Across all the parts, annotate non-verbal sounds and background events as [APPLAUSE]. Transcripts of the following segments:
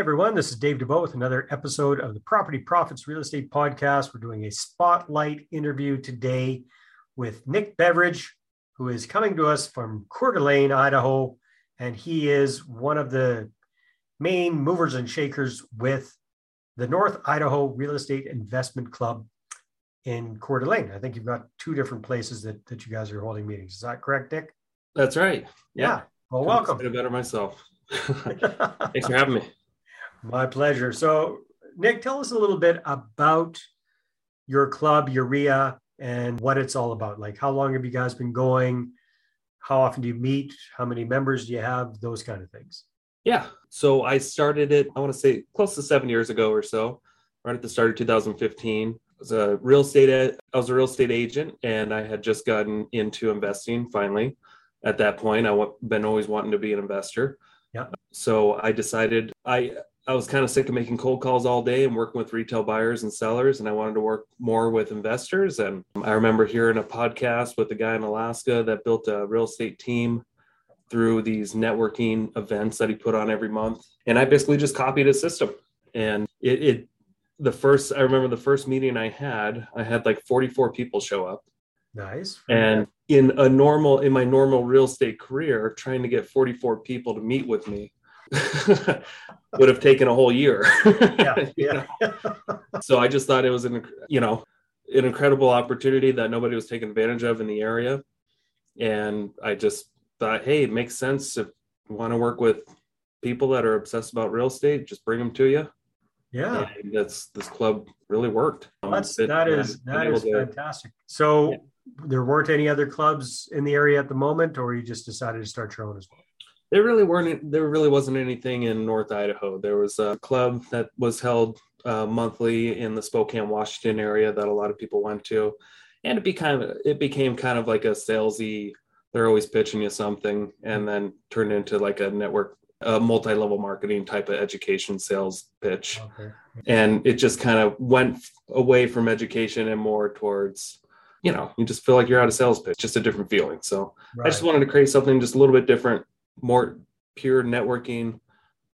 everyone, this is Dave Dubeau with another episode of the Property Profits Real Estate Podcast. We're doing a spotlight interview today with Nick Beveridge, who is coming to us from Coeur d'Alene, Idaho, and he is one of the main movers and shakers with the North Idaho Real Estate Investment Club in Coeur d'Alene. I think you've got two different places that, that you guys are holding meetings. Is that correct, Nick? That's right. Yeah. yeah. Well, welcome. It better myself. [LAUGHS] Thanks for having me. My pleasure. So, Nick, tell us a little bit about your club, REIA, and what it's all about. Like, how long have you guys been going? How often do you meet? How many members do you have? Those kind of things. Yeah. So I started it, I want to say close to seven years ago or so, right at the start of 2015. I was a real estate, I was a real estate agent and I had just gotten into investing finally. At that point, I've been always wanting to be an investor. Yeah. So I decided I I was kind of sick of making cold calls all day and working with retail buyers and sellers, and I wanted to work more with investors. And I remember hearing a podcast with a guy in Alaska that built a real estate team through these networking events that he put on every month. And I basically just copied his system. And it, it the first, I remember the first meeting I had, I had like 44 people show up. Nice. And in a normal, in my normal real estate career, trying to get 44 people to meet with me [LAUGHS] would have taken a whole year. yeah, [LAUGHS] yeah. so I just thought it was an, you know, an incredible opportunity that nobody was taking advantage of in the area. And I just thought, hey, it makes sense if you want to work with people that are obsessed about real estate, just bring them to you. Yeah, and that's this club really worked. Um, that's it, that is that is to, fantastic. So yeah. there weren't any other clubs in the area at the moment, or you just decided to start your own as well. There really weren't. There really wasn't anything in North Idaho. There was a club that was held uh, monthly in the Spokane, Washington area that a lot of people went to, and it became it became kind of like a salesy they're always pitching you something and then turned into like a network a multi-level marketing type of education sales pitch okay. and it just kind of went away from education and more towards you know you just feel like you're out of sales pitch just a different feeling so right. i just wanted to create something just a little bit different more pure networking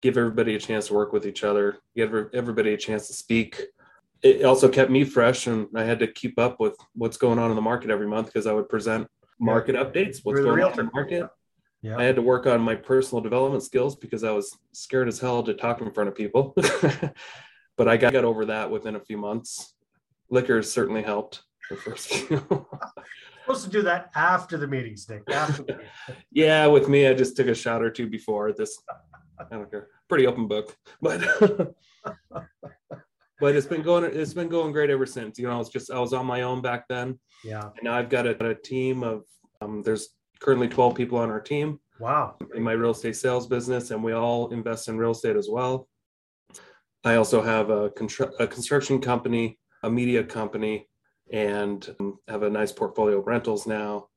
give everybody a chance to work with each other give everybody a chance to speak it also kept me fresh and i had to keep up with what's going on in the market every month because i would present market updates, what's going on in the market. Yeah. I had to work on my personal development skills because I was scared as hell to talk in front of people. [LAUGHS] but I got, got over that within a few months. Liquor certainly helped the first [LAUGHS] few. Supposed to do that after the meetings, Nick. After the [LAUGHS] yeah, with me, I just took a shot or two before this. I don't care. Pretty open book, but [LAUGHS] but it's been going it's been going great ever since you know I was just i was on my own back then yeah and now i've got a, a team of um, there's currently 12 people on our team wow in my real estate sales business and we all invest in real estate as well i also have a, constru- a construction company a media company and um, have a nice portfolio of rentals now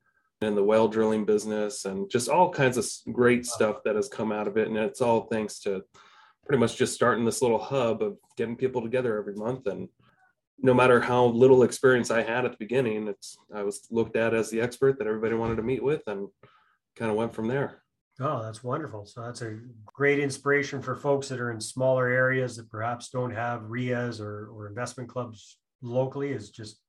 in the well drilling business and just all kinds of great stuff that has come out of it and it's all thanks to pretty much just starting this little hub of getting people together every month and no matter how little experience I had at the beginning, it's I was looked at as the expert that everybody wanted to meet with and kind of went from there. Oh, that's wonderful. So that's a great inspiration for folks that are in smaller areas that perhaps don't have REIAs or, or investment clubs locally is just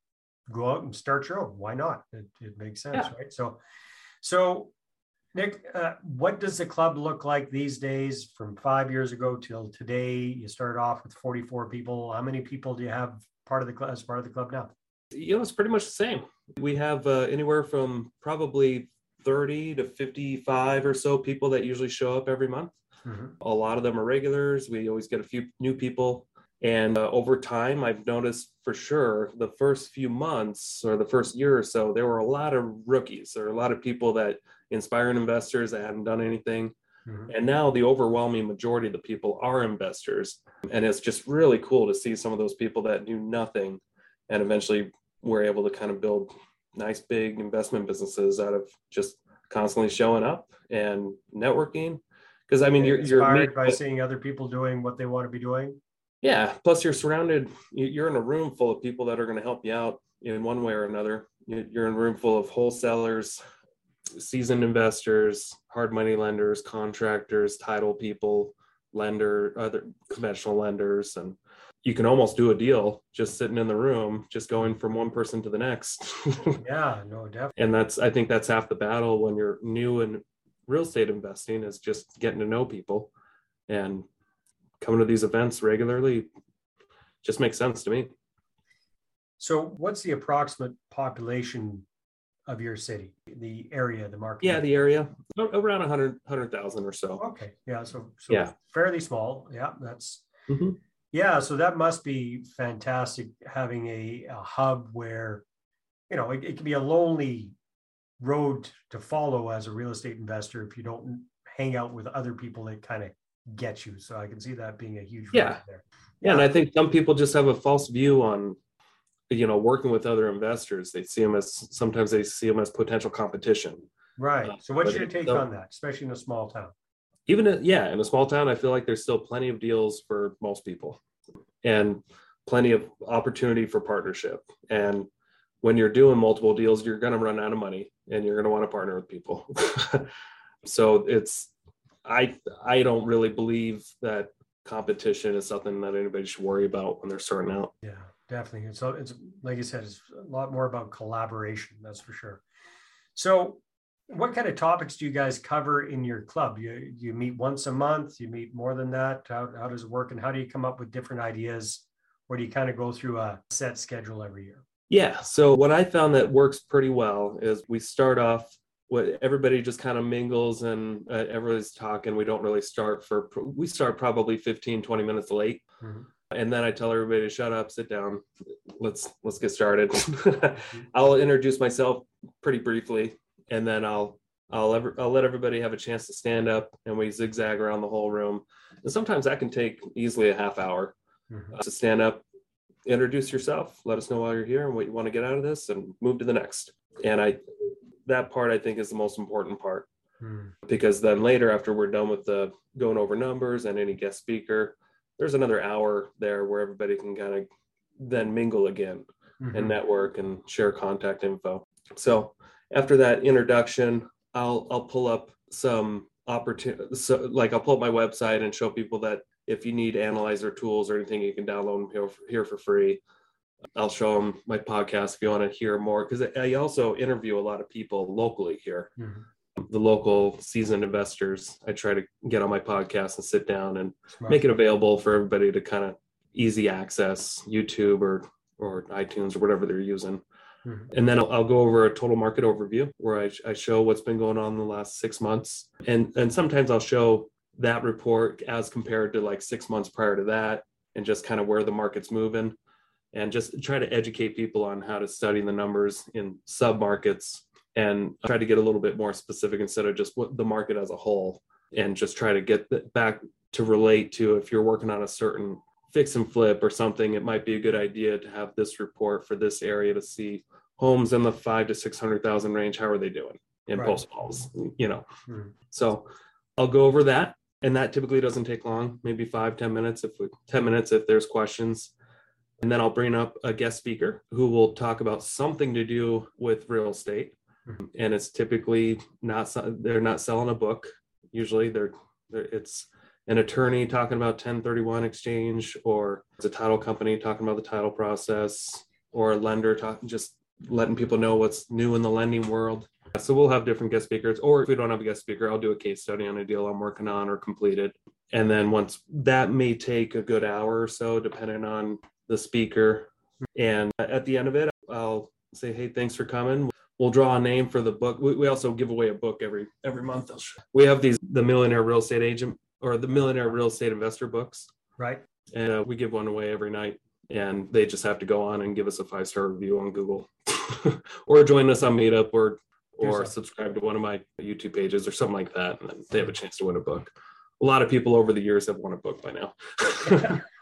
go out and start your own. Why not? It, it makes sense, yeah. right? So, so Nick, uh, what does the club look like these days from five years ago till today? You started off with 44 people. How many people do you have part of the club as part of the club now? You know, it's pretty much the same. We have uh, anywhere from probably 30 to 55 or so people that usually show up every month. Mm-hmm. A lot of them are regulars. We always get a few new people. And uh, over time, I've noticed for sure the first few months or the first year or so, there were a lot of rookies. There were a lot of people that inspiring investors that hadn't done anything. Mm-hmm. And now the overwhelming majority of the people are investors. And it's just really cool to see some of those people that knew nothing and eventually were able to kind of build nice big investment businesses out of just constantly showing up and networking. Because I mean, you're inspired you're by seeing other people doing what they want to be doing. Yeah. Plus, you're surrounded. You're in a room full of people that are going to help you out in one way or another. You're in a room full of wholesalers, seasoned investors, hard money lenders, contractors, title people, lender, other conventional lenders, and you can almost do a deal just sitting in the room, just going from one person to the next. [LAUGHS] yeah, no, definitely. And that's I think that's half the battle when you're new in real estate investing is just getting to know people and coming to these events regularly just makes sense to me. So, what's the approximate population of your city, the area, the market? Yeah, the area around 100 100,000 or so. Okay, yeah, so so Yeah. fairly small. Yeah, that's Mhm. yeah. So that must be fantastic having a, a hub where you know it, it can be a lonely road to follow as a real estate investor if you don't hang out with other people that kind of get you. So I can see that being a huge Yeah. there. Yeah, and I think some people just have a false view on, you know, working with other investors. They see them as sometimes they see them as potential competition. Right. Uh, So what's your take so- on that, especially in a small town? Even in- yeah, in a small town, I feel like there's still plenty of deals for most people, and plenty of opportunity for partnership. And when you're doing multiple deals, you're going to run out of money, and you're going to want to partner with people. [LAUGHS] so it's I I don't really believe that competition is something that anybody should worry about when they're starting out. Yeah, definitely. So it's like you said, it's a lot more about collaboration. That's for sure. So, what kind of topics do you guys cover in your club? You you meet once a month. You meet more than that. How how does it work? And how do you come up with different ideas? Or do you kind of go through a set schedule every year? Yeah. So what I found that works pretty well is we start off what everybody just kind of mingles and uh, everybody's talking. We don't really start for we start probably 15 20 minutes late. Mhm. And then I tell everybody to shut up, sit down. Let's let's get started. [LAUGHS] [LAUGHS] I'll introduce myself pretty briefly and then I'll I'll ever I'll let everybody have a chance to stand up and we zigzag around the whole room. And sometimes that can take easily a half hour Mhm. to stand up, introduce yourself, let us know why you're here and what you want to get out of this, and move to the next. And I, that part I think is the most important part Mhm. because then later after we're done with the going over numbers and any guest speaker, there's another hour there where everybody can kind of then mingle again and Mhm. network and share contact info. So after that introduction, I'll I'll pull up some opportunity. So like I'll pull up my website and show people that if you need analyzer tools or anything, you can download them here, here for free. I'll show them my podcast if you want to hear more because I also interview a lot of people locally here, Mhm. the local seasoned investors. I try to get on my podcast and sit down and Smart. make it available for everybody to kind of easy access YouTube or or iTunes or whatever they're using. Mhm. And then I'll, I'll go over a total market overview where I, I show what's been going on in the last six months. And, and sometimes I'll show that report as compared to like six months prior to that and just kind of where the market's moving and just try to educate people on how to study the numbers in sub markets and try to get a little bit more specific instead of just what the market as a whole and just try to get back to relate to if you're working on a certain fix and flip or something, it might be a good idea to have this report for this area to see homes in the five to six hundred thousand range. How are they doing in Right. Post Falls? You know, Mhm. so I'll go over that, and that typically doesn't take long, maybe five ten minutes if we, ten minutes if there's questions. And then I'll bring up a guest speaker who will talk about something to do with real estate. Mhm. And it's typically not they're not selling a book. Usually they're, they're it's an attorney talking about 1031 exchange or it's a title company talking about the title process or a lender talking just letting people know what's new in the lending world so we'll have different guest speakers or if we don't have a guest speaker i'll do a case study on a deal i'm working on or completed and then once that may take a good hour or so depending on the speaker. And at the end of it i'll say hey thanks for coming. We'll draw a name for the book. We, we also give away a book every every month. We have these the millionaire real estate agent or the millionaire real estate investor books. Right. and uh, we give one away every night and they just have to go on and give us a five star review on google. [LAUGHS] Or join us on meetup or or subscribe to one of my youtube pages or something like that and then they have a chance to win a book. A lot of people over the years have won a book by now. [LAUGHS] [LAUGHS]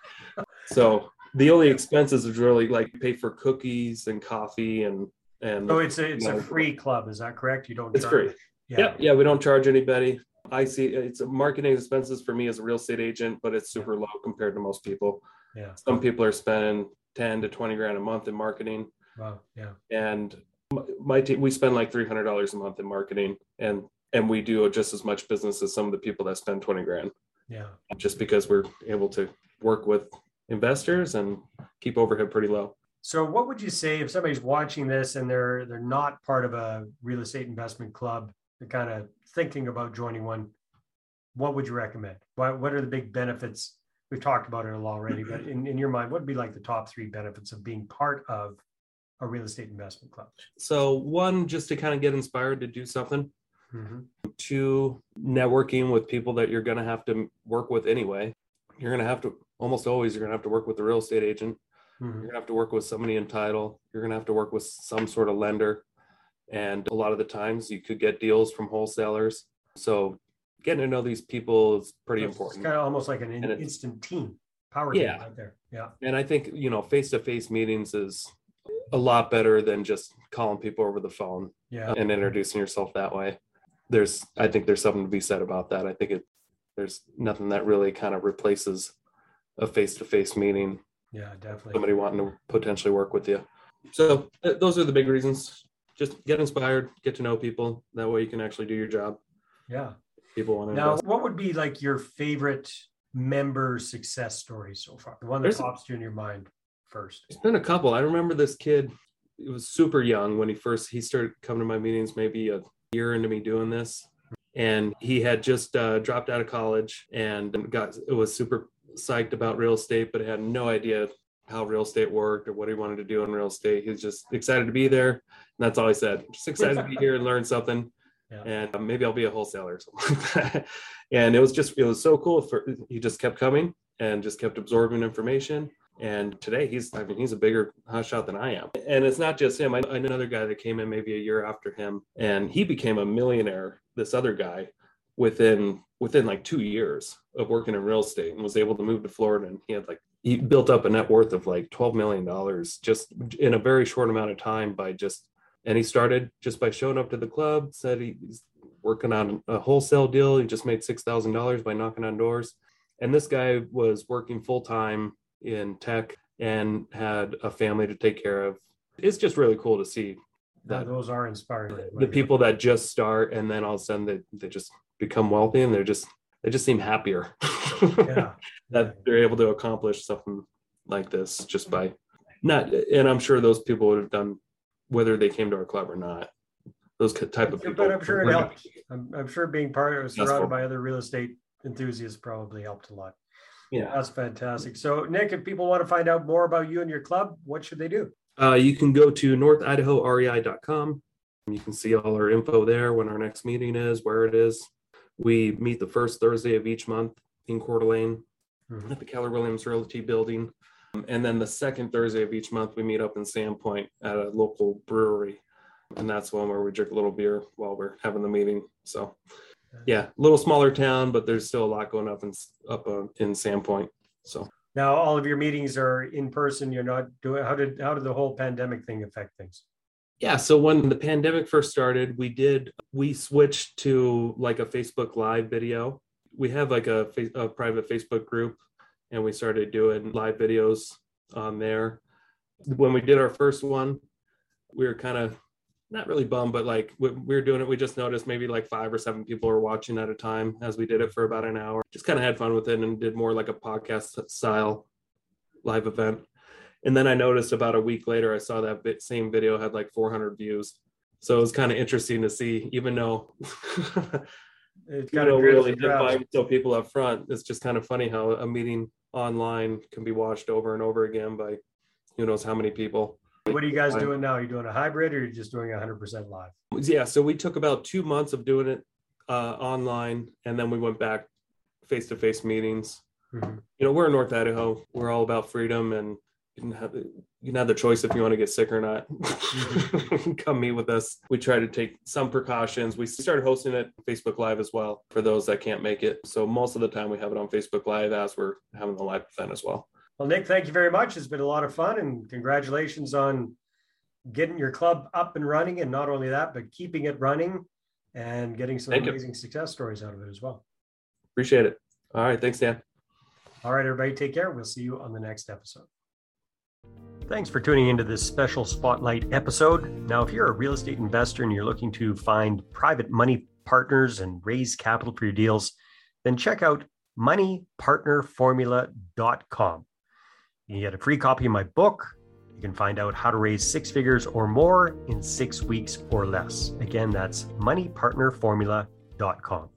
So the only expenses is really like pay for cookies and coffee and and So it's a it's a free club, is that correct? You don't it's charge- free Yeah. yeah yeah we don't charge anybody i see it's marketing expenses for me as a real estate agent but it's super low compared to most people Yeah. some people are spending 10 to 20 grand a month in marketing Wow. Yeah. and m- my team we spend like $300 a month in marketing and and we do just as much business as some of the people that spend 20 grand Yeah. Just because we're able to work with investors and keep overhead pretty low. So what would you say if somebody's watching this and they're they're not part of a real estate investment club, they're kind of thinking about joining one, what would you recommend? What what are the big benefits? We've talked about it a lot already, but in, in your mind, what would be like the top three benefits of being part of a real estate investment club? So one, just to kind of get inspired to do something. Mm-hmm. Two, networking with people that you're going to have to work with anyway. You're going to have to almost always you're going to have to work with the real estate agent Mm-hmm. You're gonna have to work with somebody in title. You're gonna have to work with some sort of lender, and a lot of the times you could get deals from wholesalers. So getting to know these people is pretty so important. It's kind of almost like an in, instant team power yeah. right there. Yeah. And I think you know face to face meetings is a lot better than just calling people over the phone yeah. and introducing yourself that way. There's I think there's something to be said about that. I think it there's nothing that really kind of replaces a face to face meeting yeah, definitely. Somebody wanting to potentially work with you. So th- those are the big reasons. Just get inspired, get to know people. That way you can actually do your job. Yeah. People want to. Now, invest. what would be like your favorite member success story so far? The one that There's pops to in your mind first. It's been a couple. I remember this kid. He was super young when he first he started coming to my meetings. Maybe a year into me doing this, and he had just uh, dropped out of college and got it was super psyched about real estate, but had no idea how real estate worked or what he wanted to do in real estate. He was just excited to be there. And that's all he said. Just excited to be here and learn something. Yeah. And uh, maybe I'll be a wholesaler or something [LAUGHS] like. And it was just, it was so cool. For, he just kept coming and just kept absorbing information. And today he's, I mean, he's a bigger hotshot than I am. And it's not just him. I know another guy that came in maybe a year after him and he became a millionaire, this other guy within within like two years of working in real estate and was able to move to Florida. And he had like he built up a net worth of like twelve million dollars just in a very short amount of time by just and he started just by showing up to the club. Said he's working on a wholesale deal. He just made six thousand dollars by knocking on doors. And this guy was working full time in tech and had a family to take care of. It's just really cool to see that those are inspiring. The people that just start and then all of a sudden they, they just become wealthy and they're just they just seem happier. [LAUGHS] Yeah. that they're able to accomplish something like this just by not and i'm sure those people would have done whether they came to our club or not those type of people but i'm sure it helped. I'm, I'm, sure being part of surrounded by other real estate enthusiasts probably helped a lot. Yeah. That's fantastic. So nick if people want to find out more about you and your club what should they do uh, you can go to northidahorei.com you can see all our info there when our next meeting is where it is we meet the first Thursday of each month in Coeur d'Alene mm-hmm. at the Keller Williams Realty Building. And then the second Thursday of each month, we meet up in Sandpoint at a local brewery. And that's one where we drink a little beer while we're having the meeting. So, yeah, a little smaller town, but there's still a lot going up in, up uh, in Sandpoint. So, now all of your meetings are in person. You're not doing, how did, how did the whole pandemic thing affect things? Yeah, so when the pandemic first started, we did we switched to like a Facebook live video. We have like a, a private Facebook group and we started doing live videos on there. When we did our first one, we were kind of not really bummed, but like we, we were doing it. We just noticed maybe like five or seven people were watching at a time as we did it for about an hour. Just kind of had fun with it and did more like a podcast style live event. And then I noticed about a week later, I saw that same video had like 400 views. So it was kind of interesting to see, even though it's kind of really invite so people up front. It's just kind of funny how a meeting online can be watched over and over again by who knows how many people. What are you guys doing now? Are you doing a hybrid or are you just doing 100% live? Yeah, so we took about two months of doing it uh, online, and then we went back face to face meetings. Mm-hmm. You know, we're in North Idaho. We're all about freedom and you can have you can have the choice if you want to get sick or not. Mm-hmm. [LAUGHS] Come meet with us. We try to take some precautions. We started hosting it Facebook Live as well for those that can't make it. So most of the time we have it on Facebook Live as we're having the live event as well. Well, Nick, thank you very much. It's been a lot of fun and congratulations on getting your club up and running. And not only that, but keeping it running and getting some thank amazing you. success stories out of it as well. Appreciate it. All right. Thanks, Dan. All right, everybody, take care. We'll see you on the next episode. Thanks for tuning into this special spotlight episode. Now, if you're a real estate investor and you're looking to find private money partners and raise capital for your deals, then check out moneypartnerformula.com. You get a free copy of my book. You can find out how to raise six figures or more in six weeks or less. Again, that's moneypartnerformula.com.